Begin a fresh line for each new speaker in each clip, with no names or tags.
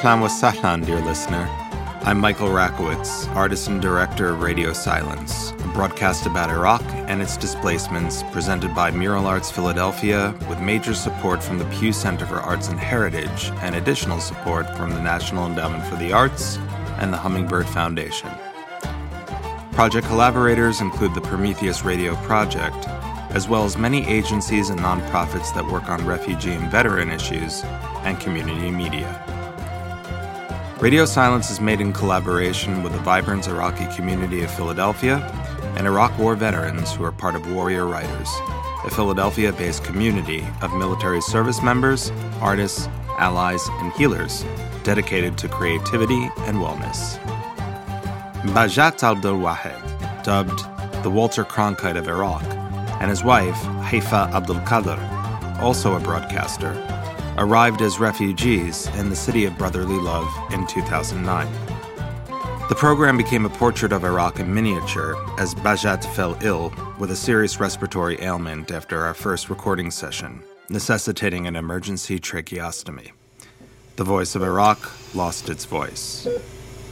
Ahlan wa sahlan, dear listener. I'm Michael Rakowitz, artist and director of Radio Silence, a broadcast about Iraq and its displacements presented by Mural Arts Philadelphia with major support from the Pew Center for Arts and Heritage and additional support from the National Endowment for the Arts and the Hummingbird Foundation. Project collaborators include the Prometheus Radio Project, as well as many agencies and nonprofits that work on refugee and veteran issues and community media. Radio Silence is made in collaboration with the vibrant Iraqi community of Philadelphia and Iraq War veterans who are part of Warrior Writers, a Philadelphia based community of military service members, artists, allies, and healers dedicated to creativity and wellness. Bahjat Abdul Wahed, dubbed the Walter Cronkite of Iraq, and his wife, Hayfaa Abdul Qadir, also a broadcaster, arrived as refugees in the city of brotherly love in 2009. The program became a portrait of Iraq in miniature as Bahjat fell ill with a serious respiratory ailment after our first recording session, necessitating an emergency tracheostomy. The voice of Iraq lost its voice.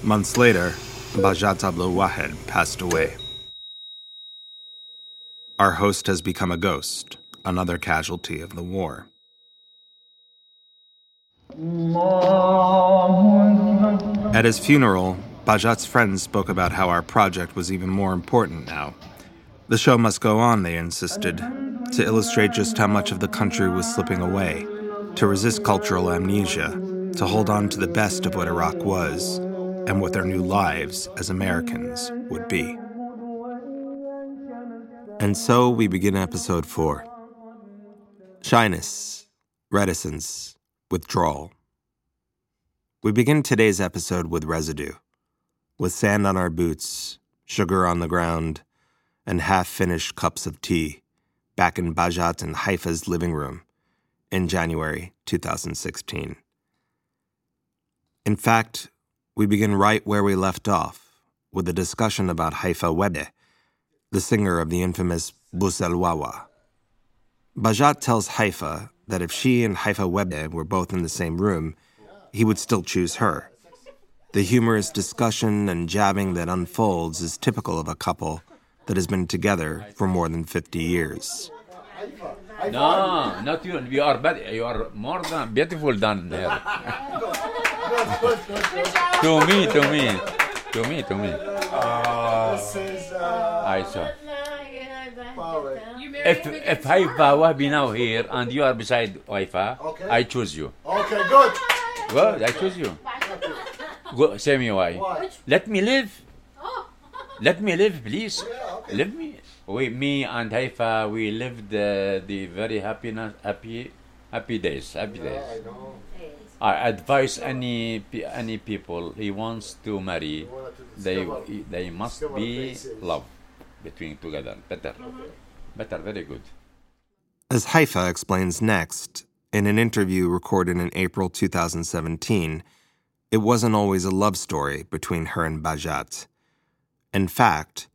Months later, Bahjat Abdul Wahed passed away. Our host has become a ghost, another casualty of the war. At his funeral, Bahjat's friends spoke about how our project was even more important now. The show must go on, they insisted, to illustrate just how much of the country was slipping away, to resist cultural amnesia, to hold on to the best of what Iraq was, and what their new lives as Americans would be. And so we begin episode four Shyness, Reticence, Withdrawal. We begin today's episode with residue, with sand on our boots, sugar on the ground, and half finished cups of tea back in Bahjat and Hayfaa's living room in January 2016. In fact, we begin right where we left off with a discussion about Haifa Wehbe, the singer of the infamous Bous El Wawa. Bahjat tells Hayfaa that if she and Haifa Wehbe were both in the same room, he would still choose her. The humorous discussion and jabbing that unfolds is typical of a couple that has been together for more than 50 years.
No, not you. You are better. You are more than beautiful than her. to me, to me, to me, to me. Uh, I saw. If if Haifa Wehbe now here and you are beside Haifa,
Okay.
I choose you.
Okay, good.
Well, I choose you. Go, say me why.
Why?
Let me live. Let me live, please. Let me. We, me and Hayfaa, we lived uh, the very happiness, happy, happy days. Happy days.
I know.
I advise any any people he wants to marry,
to
they
discover-
they must be love between together. Better, better, very good.
As Hayfaa explains next, in an interview recorded in April 2017, it wasn't always a love story between her and Bahjat. In fact,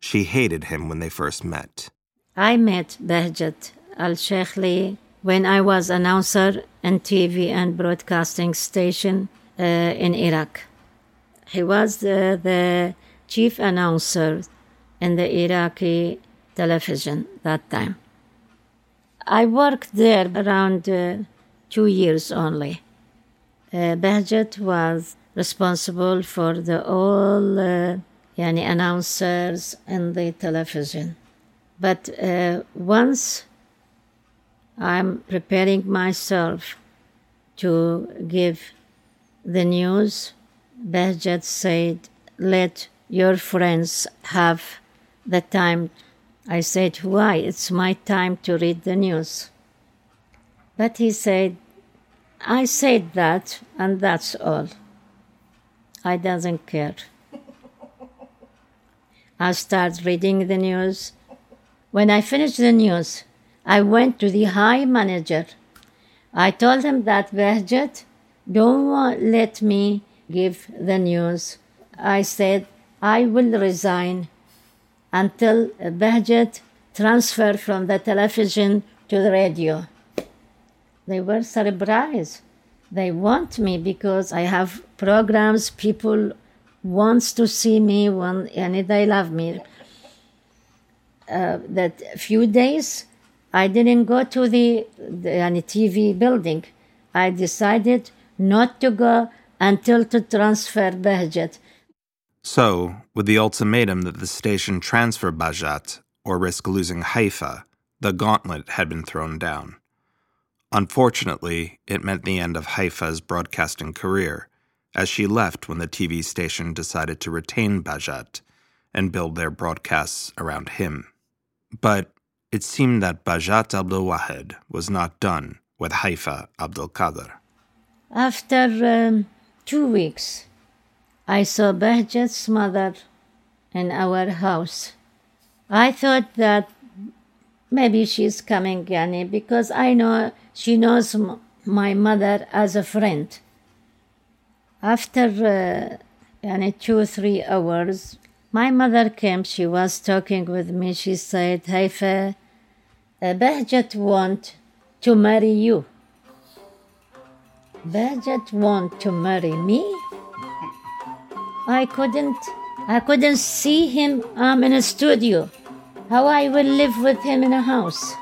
she hated him when they first met.
I met Behjat Al Sheikhley when I was announcer in TV and broadcasting station uh, in Iraq. He was the, the chief announcer in the Iraqi television that time. I worked there around uh, two years only. Uh, Behjat was responsible for the all uh, yani announcers in the television. But uh, once I'm preparing myself to give the news, Behjat said, Let your friends have the time. I said, Why? It's my time to read the news. But he said, I said that, and that's all. I doesn't care. I start reading the news. When I finished the news, I went to the high manager. I told him that Behjat don't let me give the news. I said I will resign until Behjat transfer from the television to the radio. They were surprised. they want me because I have programs. People wants to see me, want, and they love me. Uh, that few days, I didn't go to the, the TV building. I decided not to go until to transfer Bahjat.
So, with the ultimatum that the station transfer Bahjat or risk losing Hayfaa, the gauntlet had been thrown down. Unfortunately, it meant the end of Hayfaa's broadcasting career, as she left when the TV station decided to retain Bahjat and build their broadcasts around him. But it seemed that Bahjat Abdul Wahed was not done with Hayfaa Abdul Qadir.
After um, two weeks, I saw Bahjat's mother in our house. I thought that maybe she's coming, Yani, because I know she knows m- my mother as a friend. After uh, yani, two or three hours, my mother came. She was talking with me. She said, Hayfaa, uh, Bahjat want to marry you. Bahjat want to marry me? I couldn't, I couldn't see him. I'm in a studio. How I will live with him in a house?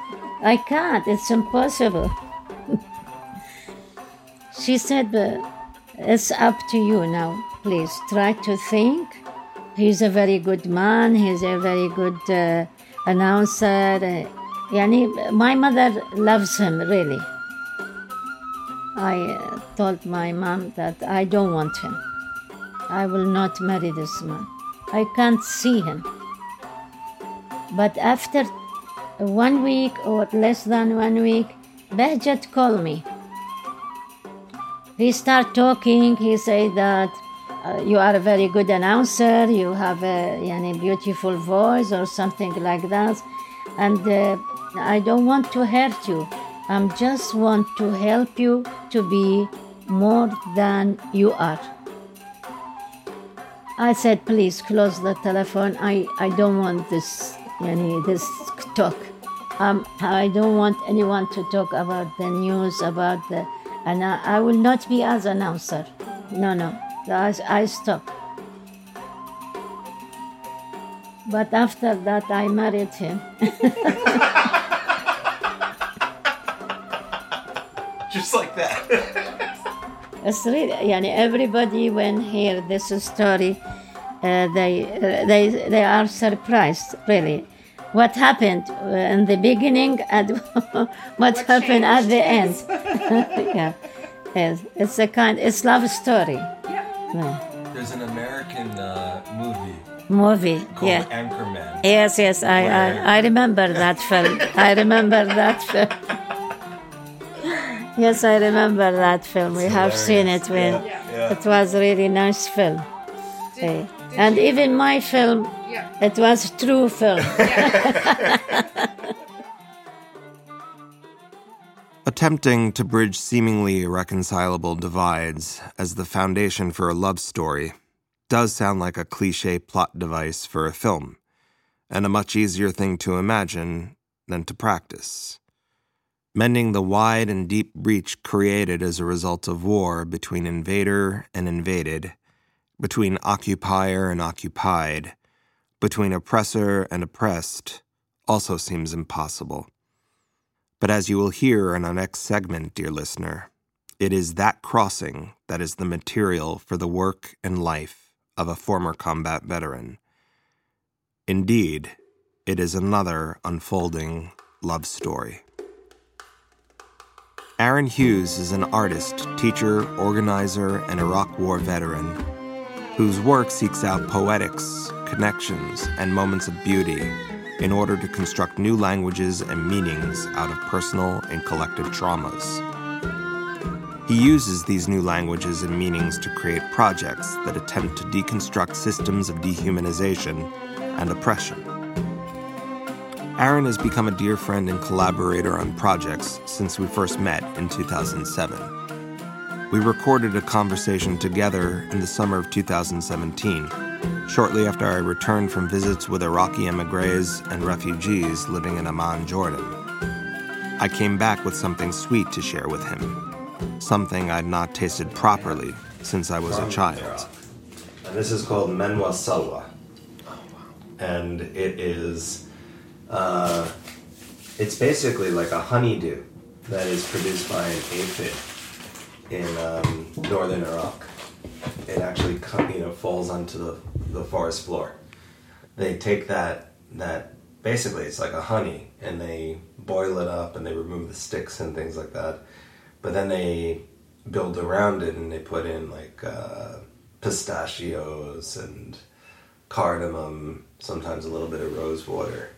I can't. It's impossible. she said, "But it's up to you now. Please try to think. He's a very good man. He's a very good uh, announcer. Uh, yani, my mother loves him really. I uh, told my mom that I don't want him. I will not marry this man. I can't see him. But after one week or less than one week, Bahjat called me. We start talking. He said that uh, you are a very good announcer. You have a yani, beautiful voice or something like that, and uh, I don't want to hurt you. I just want to help you to be more than you are. I said, please close the telephone. I, I don't want this, yani, this talk. Um, I don't want anyone to talk about the news, about the, and I, I will not be as announcer. No, no, I, I stop. But after that, I married him.
Just like that.
It's really, yani everybody when hear this story, uh, they, uh, they, they are surprised, really. What happened uh, in the beginning and what, happened at the end. yeah. Yes. It's a kind, it's love story. Yeah.
There's an American uh, movie
Movie,
called
yeah.
Anchorman.
Yes, yes, I, I, I remember that film. I remember that film. yes, I remember that film. We have seen it when
Yeah.
it was a really nice film. Eh, and even my film, it was true film.
Attempting to bridge seemingly irreconcilable divides as the foundation for a love story does sound like a cliche plot device for a film, and a much easier thing to imagine than to practice. Mending the wide and deep breach created as a result of war between invader and invaded, between occupier and occupied, between oppressor and oppressed, also seems impossible. But as you will hear in our next segment, dear listener, it is that crossing that is the material for the work and life of a former combat veteran. Indeed, it is another unfolding love story. Aaron Hughes is an artist, teacher, organizer, and Iraq War veteran whose work seeks out poetics, connections, and moments of beauty in order to construct new languages and meanings out of personal and collective traumas. He uses these new languages and meanings to create projects that attempt to deconstruct systems of dehumanization and oppression. Aaron has become a dear friend and collaborator on projects since we first met in 2007. We recorded a conversation together in the summer of 2017, shortly after I returned from visits with Iraqi emigres and refugees living in Amman, Jordan. I came back with something sweet to share with him something I'd not tasted properly since I was a child. And this is called Mann wa Salwa. And it is, uh, it's basically like a honeydew that is produced by an aphid in um, northern Iraq. It actually, you know, falls onto the, the forest floor. They take that that basically it's like a honey, and they boil it up and they remove the sticks and things like that. But then they build around it and they put in like uh, pistachios and cardamom, sometimes a little bit of rose water.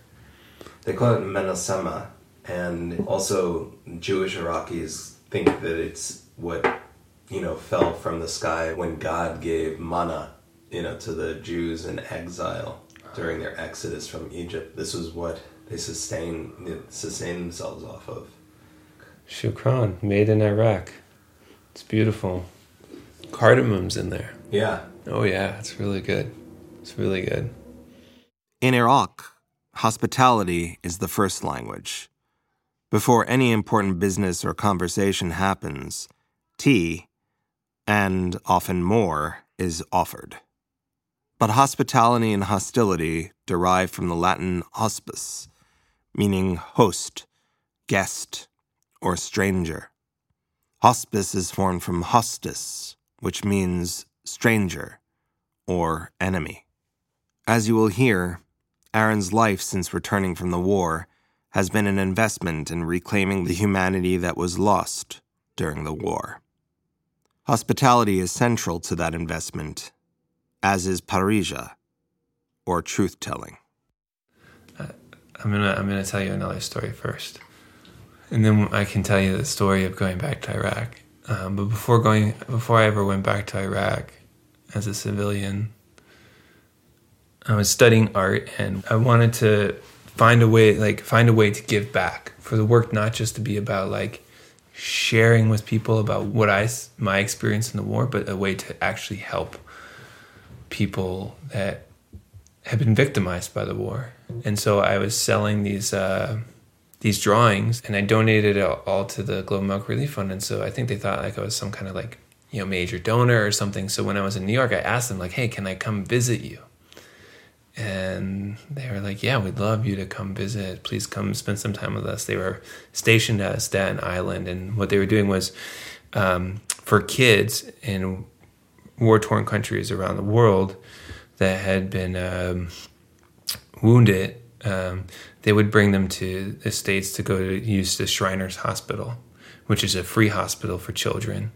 They call it mann al-sama, and also Jewish Iraqis think that it's what you know fell from the sky when God gave manna, you know, to the Jews in exile during their exodus from Egypt. This was what they sustain sustain themselves off of.
Shukran, made in Iraq. It's beautiful. Cardamom's in there.
Yeah.
Oh yeah, it's really good. It's really good.
In Iraq, hospitality is the first language. Before any important business or conversation happens, tea, and often more, is offered. But hospitality and hostility derive from the Latin hospes, meaning host, guest, or stranger. Hospes is formed from hostis, which means stranger or enemy. As you will hear, Aaron's life since returning from the war has been an investment in reclaiming the humanity that was lost during the war. Hospitality is central to that investment, as is parrhesia, or truth telling.
I'm gonna I'm gonna tell you another story first, and then I can tell you the story of going back to Iraq. Um, but before going, before I ever went back to Iraq as a civilian, I was studying art, and I wanted to find a way, like find a way to give back for the work, not just to be about like sharing with people about what I my experience in the war, but a way to actually help people that have been victimized by the war. And so I was selling these uh, these drawings, and I donated it all to the Global Medical Relief Fund. And so I think they thought like I was some kind of like you know major donor or something. So when I was in New York, I asked them like, "Hey, can I come visit you?" And they were like, "Yeah, we'd love you to come visit. Please come spend some time with us." They were stationed at Staten Island, and what they were doing was um, for kids in war torn countries around the world that had been um, wounded, um, they would bring them to the States to go to use the Shriners Hospital, which is a free hospital for children.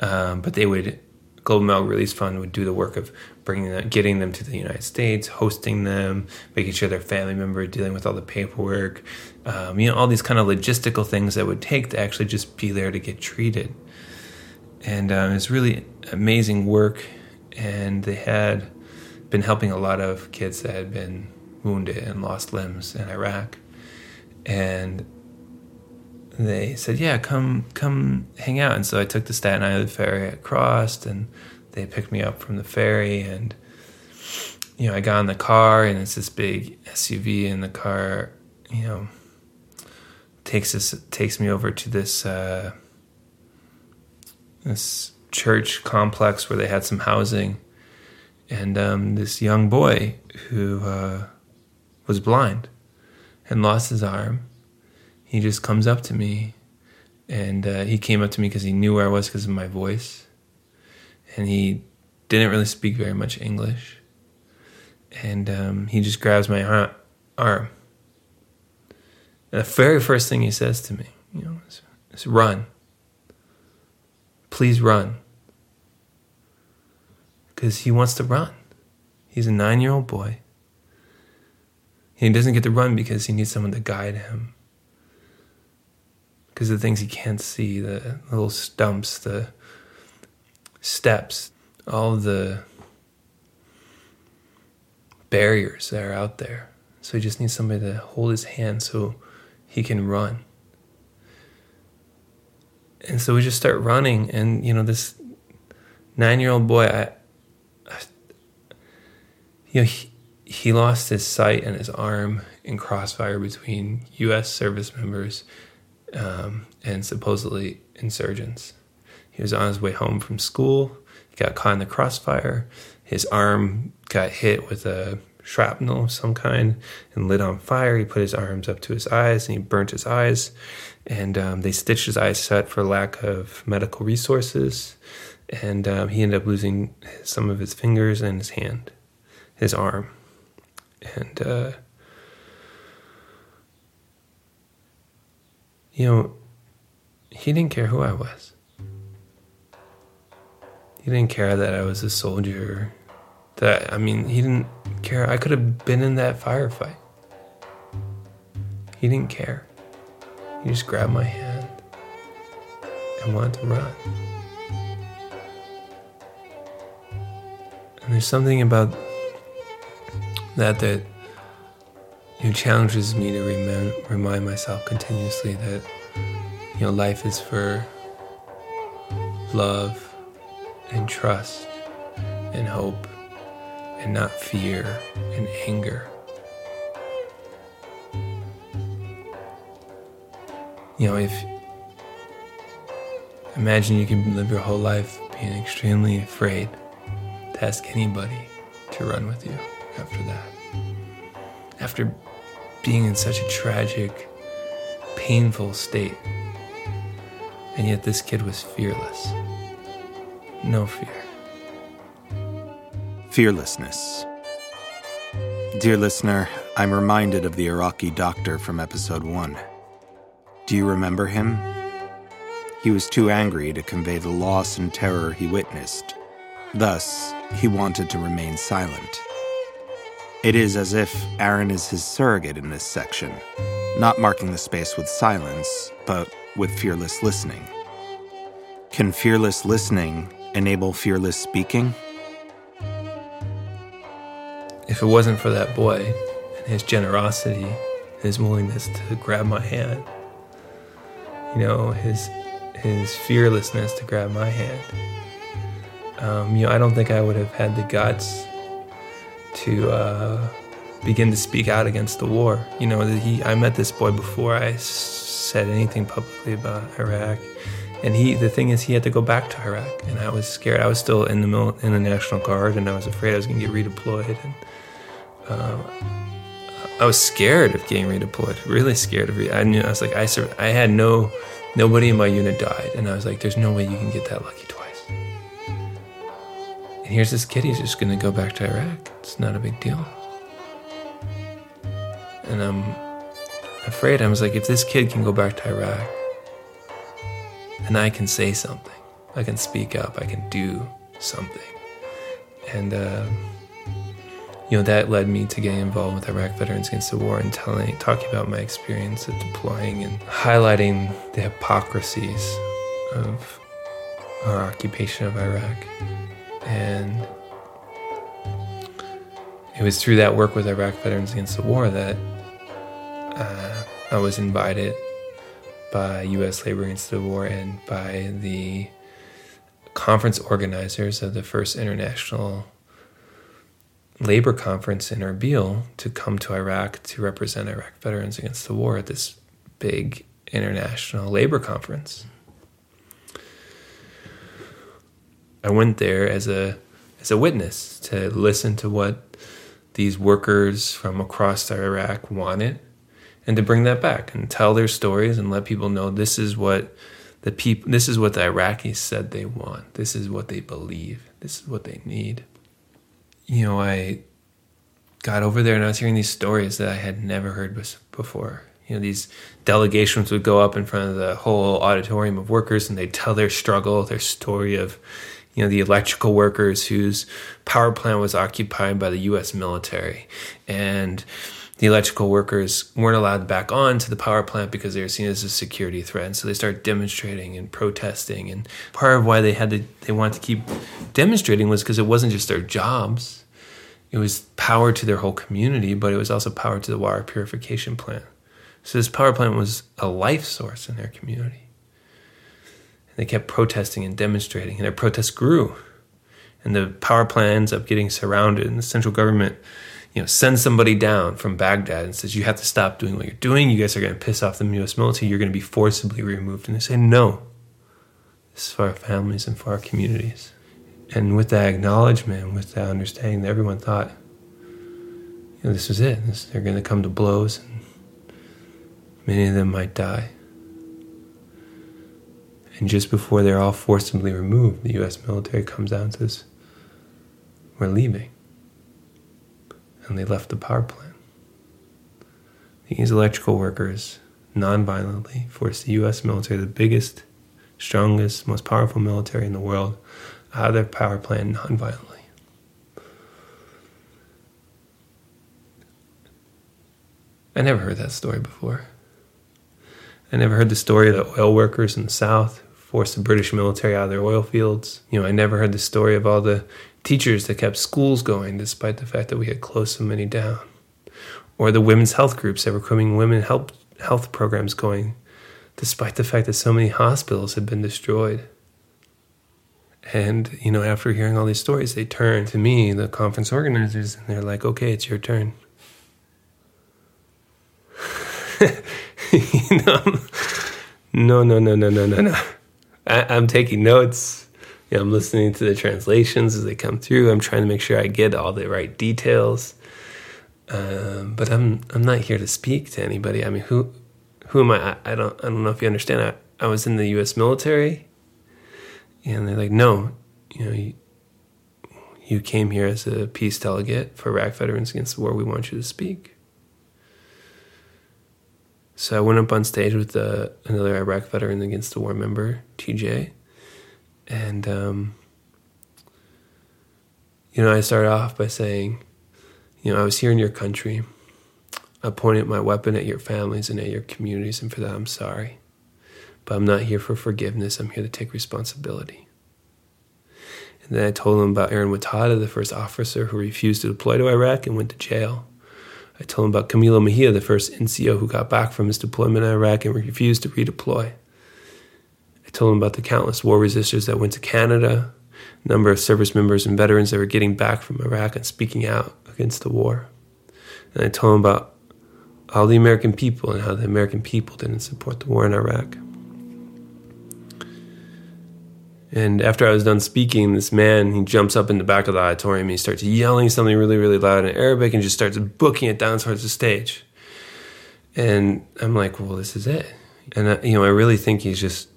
Um, but they would, Global Medical Relief Fund would do the work of bringing them, getting them to the United States, hosting them, making sure their family member, dealing with all the paperwork, um, you know, all these kind of logistical things that would take to actually just be there to get treated. And um, it's really amazing work. And they had been helping a lot of kids that had been wounded and lost limbs in Iraq. And they said, "Yeah, come come hang out." And so I took the Staten Island ferry across, and they picked me up from the ferry. And you know, I got in the car, and it's this big SUV in the car. You know, takes us takes me over to this uh, this church complex where they had some housing and um, this young boy who uh, was blind and lost his arm he just comes up to me and uh, he came up to me because he knew where i was because of my voice and he didn't really speak very much english and um, he just grabs my arm and the very first thing he says to me you know is, is run please run because he wants to run. He's a nine year old boy. He doesn't get to run because he needs someone to guide him. Because the things he can't see, the little stumps, the steps, all the barriers that are out there. So he just needs somebody to hold his hand so he can run. And so we just start running, and you know, this nine year old boy, I, you know, he, he lost his sight and his arm in crossfire between U.S. service members um, and supposedly insurgents. He was on his way home from school. He got caught in the crossfire. His arm got hit with a shrapnel of some kind and lit on fire. He put his arms up to his eyes and he burnt his eyes. And um, they stitched his eyes shut for lack of medical resources. And um, he ended up losing some of his fingers and his hand, his arm. And, uh, you know, he didn't care who I was. He didn't care that I was a soldier. That, I mean, he didn't care. I could have been in that firefight. He didn't care. He just grabbed my hand and wanted to run. And there's something about that that you know, challenges me to remind, remind myself continuously that you know life is for love and trust and hope and not fear and anger. You know, if imagine you can live your whole life being extremely afraid to ask anybody to run with you after that. After being in such a tragic, painful state. And yet this kid was fearless. No fear.
Fearlessness. Dear listener, I'm reminded of the Iraqi doctor from episode 1. Do you remember him? He was too angry to convey the loss and terror he witnessed. Thus, he wanted to remain silent. It is as if Aaron is his surrogate in this section, not marking the space with silence, but with fearless listening. Can fearless listening enable fearless speaking?
If it wasn't for that boy and his generosity, and his willingness to grab my hand, you know, his his fearlessness to grab my hand, um, you know, I don't think I would have had the guts to uh, begin to speak out against the war. You know, he I met this boy before I said anything publicly about Iraq, and he the thing is he had to go back to Iraq, and I was scared. I was still in the mil- in the National Guard, and I was afraid I was going to get redeployed, and uh, I was scared of getting redeployed. Really scared of. Re- I knew I was like I sur- I had no nobody in my unit died, and I was like, there's no way you can get that lucky twice. And here's this kid, he's just gonna go back to Iraq. It's not a big deal. And I'm afraid, I was like, if this kid can go back to Iraq, then I can say something. I can speak up, I can do something. And, uh, you know, that led me to getting involved with Iraq Veterans Against the War and telling, talking about my experience of deploying and highlighting the hypocrisies of our occupation of Iraq. And it was through that work with Iraq Veterans Against the War that uh, I was invited by U.S. Labor Against the War and by the conference organizers of the first international labor conference in Erbil to come to Iraq to represent Iraq Veterans Against the War at this big international labor conference. I went there as a as a witness to listen to what these workers from across Iraq wanted and to bring that back and tell their stories and let people know this is what the people this is what the Iraqis said they want. This is what they believe. This is what they need. You know, I got over there and I was hearing these stories that I had never heard before. You know, these delegations would go up in front of the whole auditorium of workers and they'd tell their struggle, their story of you know, the electrical workers whose power plant was occupied by the U.S. military. And the electrical workers weren't allowed back on to the power plant because they were seen as a security threat. And so they started demonstrating and protesting. And part of why they had to, they wanted to keep demonstrating was because it wasn't just their jobs. It was power to their whole community, but it was also power to the water purification plant. So this power plant was a life source in their community. They kept protesting and demonstrating, and their protests grew. And the power plant ends up getting surrounded, and the central government, you know, sends somebody down from Baghdad and says, "You have to stop doing what you're doing. You guys are going to piss off the U.S. military. You're going to be forcibly removed." And they say, "No, This is for our families and for our communities. And with that acknowledgement, with that understanding everyone thought, you know, this was it. This, they're going to come to blows, and many of them might die. And just before they're all forcibly removed, the U.S. military comes out and says, "We're leaving," and they left the power plant. These electrical workers non-violently forced the U.S. military, the biggest, strongest, most powerful military in the world, out of their power plant non-violently. I never heard that story before. I never heard the story of the oil workers in the South forced the British military out of their oil fields. You know, I never heard the story of all the teachers that kept schools going despite the fact that we had closed so many down. Or the women's health groups that were keeping women health, health programs going despite the fact that so many hospitals had been destroyed. And, you know, after hearing all these stories, they turn to me, the conference organizers, and they're like, okay, it's your turn. you know, no, no, no, no, no, no, no. I, am taking notes. You know, I'm listening to the translations as they come through. I'm trying to make sure I get all the right details. Um, but I'm I'm not here to speak to anybody. I mean, who who am I? I, I don't I don't know if you understand. I, I was in the U.S. military, and they're like, no, you know, you, you came here as a peace delegate for Iraq Veterans Against the War. We want you to speak. So I went up on stage with uh, another Iraq veteran against the war member, TJ, and um, you know I started off by saying, you know, I was here in your country. I pointed my weapon at your families and at your communities, and for that I'm sorry. But I'm not here for forgiveness. I'm here to take responsibility. And then I told him about Ehren Watada, the first officer who refused to deploy to Iraq and went to jail. I told him about Camilo Mejia, the first NCO who got back from his deployment in Iraq and refused to redeploy. I told him about the countless war resistors that went to Canada, number of service members and veterans that were getting back from Iraq and speaking out against the war. And I told him about all the American people and how the American people didn't support the war in Iraq. And after I was done speaking, this man he jumps up in the back of the auditorium he starts yelling something really, really loud in Arabic and just starts booking it down towards the stage. And I'm like, well, this is it. And I, you know, I really think he's just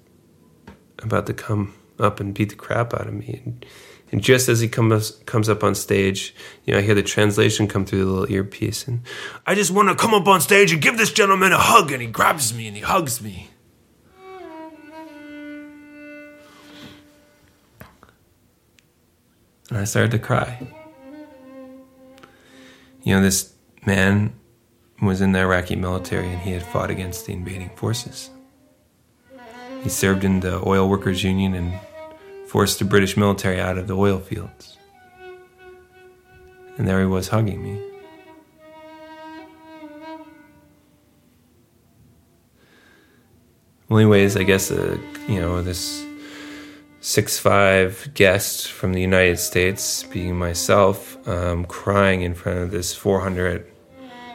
about to come up and beat the crap out of me. And, and just as he comes comes up on stage, you know, I hear the translation come through the little earpiece, and I just want to come up on stage and give this gentleman a hug. And he grabs me and he hugs me. And I started to cry. You know, this man was in the Iraqi military and he had fought against the invading forces. He served in the Oil Workers Union and forced the British military out of the oil fields. And there he was hugging me. Well, anyways, I guess, uh, you know, this six five guest from the United States, being myself, um, crying in front of this 400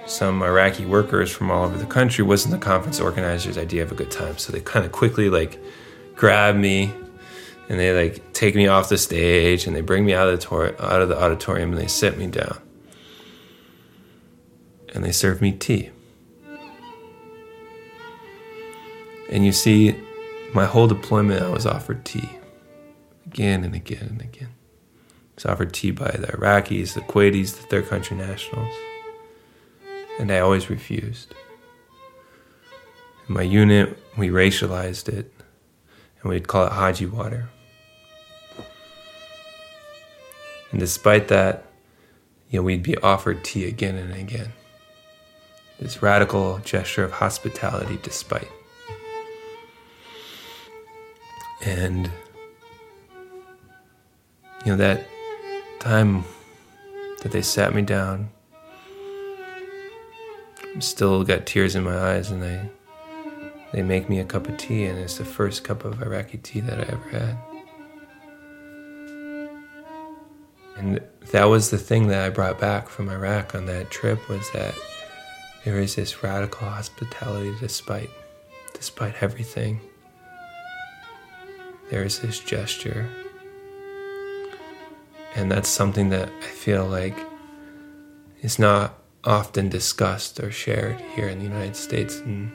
some Iraqi workers from all over the country wasn't the conference organizers' idea of a good time. So they kind of quickly like grab me and they like take me off the stage and they bring me out of the tor- out of the auditorium and they sit me down and they serve me tea. And you see, my whole deployment, I was offered tea again and again and again. It's offered tea by the Iraqis, the Kuwaitis, the third country nationals. And I always refused. In my unit, we racialized it, and we'd call it Haji water. And despite that, you know, we'd be offered tea again and again. This radical gesture of hospitality despite. And you know, that time that they sat me down, still got tears in my eyes, and they they make me a cup of tea, and it's the first cup of Iraqi tea that I ever had. And that was the thing that I brought back from Iraq on that trip was that there is this radical hospitality despite despite everything there's this gesture. And that's something that I feel like is not often discussed or shared here in the United States. And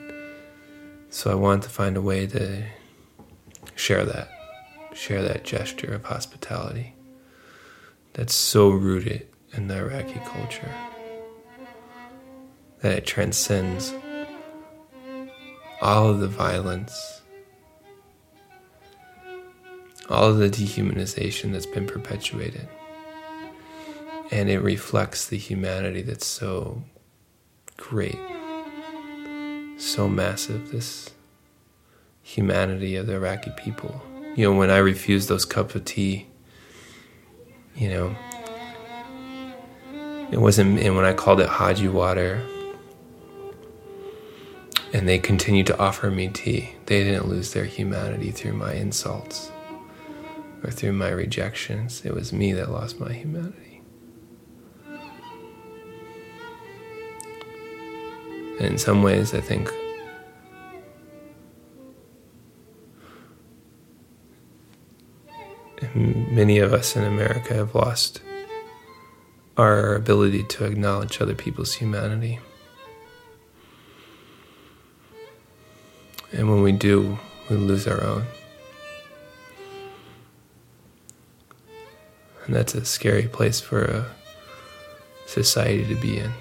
so I wanted to find a way to share that, share that gesture of hospitality that's so rooted in the Iraqi culture that it transcends all of the violence, all of the dehumanization that's been perpetuated. And it reflects the humanity that's so great, so massive, this humanity of the Iraqi people. You know, when I refused those cups of tea, you know, it wasn't, and when I called it Haji water, and they continued to offer me tea, they didn't lose their humanity through my insults or through my rejections. It was me that lost my humanity. And in some ways, I think many of us in America have lost our ability to acknowledge other people's humanity. And when we do, we lose our own. And that's a scary place for a society to be in.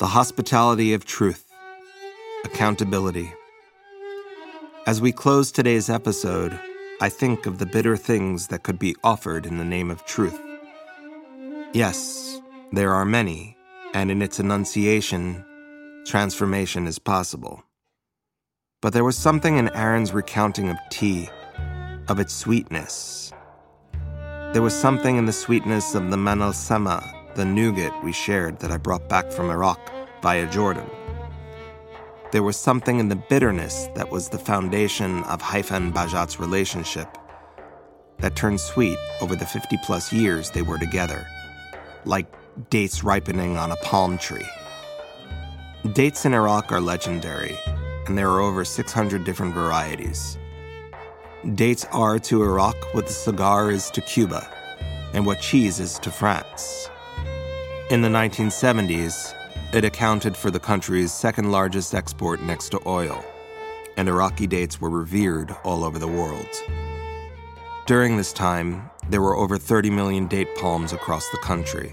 The hospitality of truth, accountability. As we close today's episode, I think of the bitter things that could be offered in the name of truth. Yes, there are many, and in its enunciation, transformation is possible. But there was something in Aaron's recounting of tea, of its sweetness. There was something in the sweetness of the mann al-sama, the nougat we shared that I brought back from Iraq via Jordan. There was something in the bitterness that was the foundation of Hayfaa and Bahjat's relationship that turned sweet over the 50 plus years they were together, like dates ripening on a palm tree. Dates in Iraq are legendary, and there are over 600 different varieties. Dates are to Iraq what the cigar is to Cuba, and what cheese is to France. In the 1970s, it accounted for the country's second largest export next to oil, and Iraqi dates were revered all over the world. During this time, there were over 30 million date palms across the country.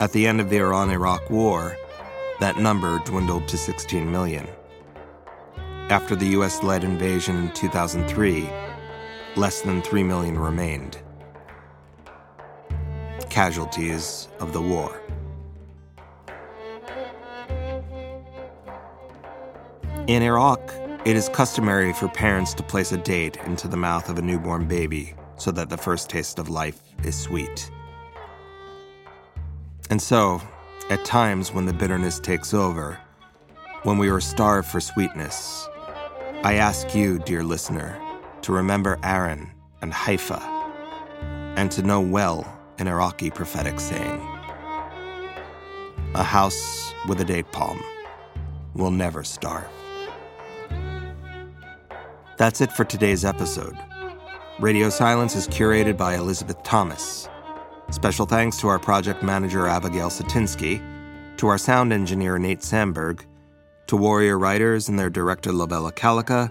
At the end of the Iran Iraq War, that number dwindled to 16 million. After the US led invasion in 2003, less than 3 million remained. Casualties of the war. In Iraq, it is customary for parents to place a date into the mouth of a newborn baby so that the first taste of life is sweet. And so, at times when the bitterness takes over, when we are starved for sweetness, I ask you, dear listener, to remember Aaron and Hayfaa and to know well an Iraqi prophetic saying A house with a date palm will never starve. That's it for today's episode. Radio Silence is curated by Elizabeth Thomas. Special thanks to our project manager, Abigail Satinsky, to our sound engineer, Nate Sandberg, to Warrior Writers and their director, Lovella Calica,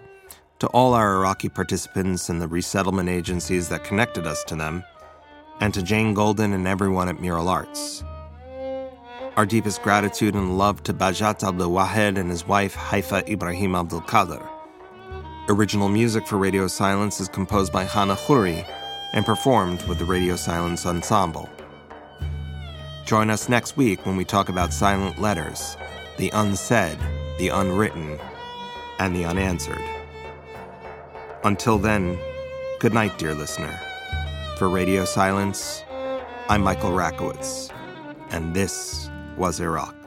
to all our Iraqi participants and the resettlement agencies that connected us to them, and to Jane Golden and everyone at Mural Arts. Our deepest gratitude and love to Bahjat Abdul Wahed and his wife, Hayfaa Ibrahim Abdul Qadir. Original music for Radio Silence is composed by Hana Khoury and performed with the Radio Silence Ensemble. Join us next week when we talk about silent letters, the unsaid, the unwritten, and the unanswered. Until then, good night, dear listener. For Radio Silence, I'm Michael Rakowitz, and this was Iraq.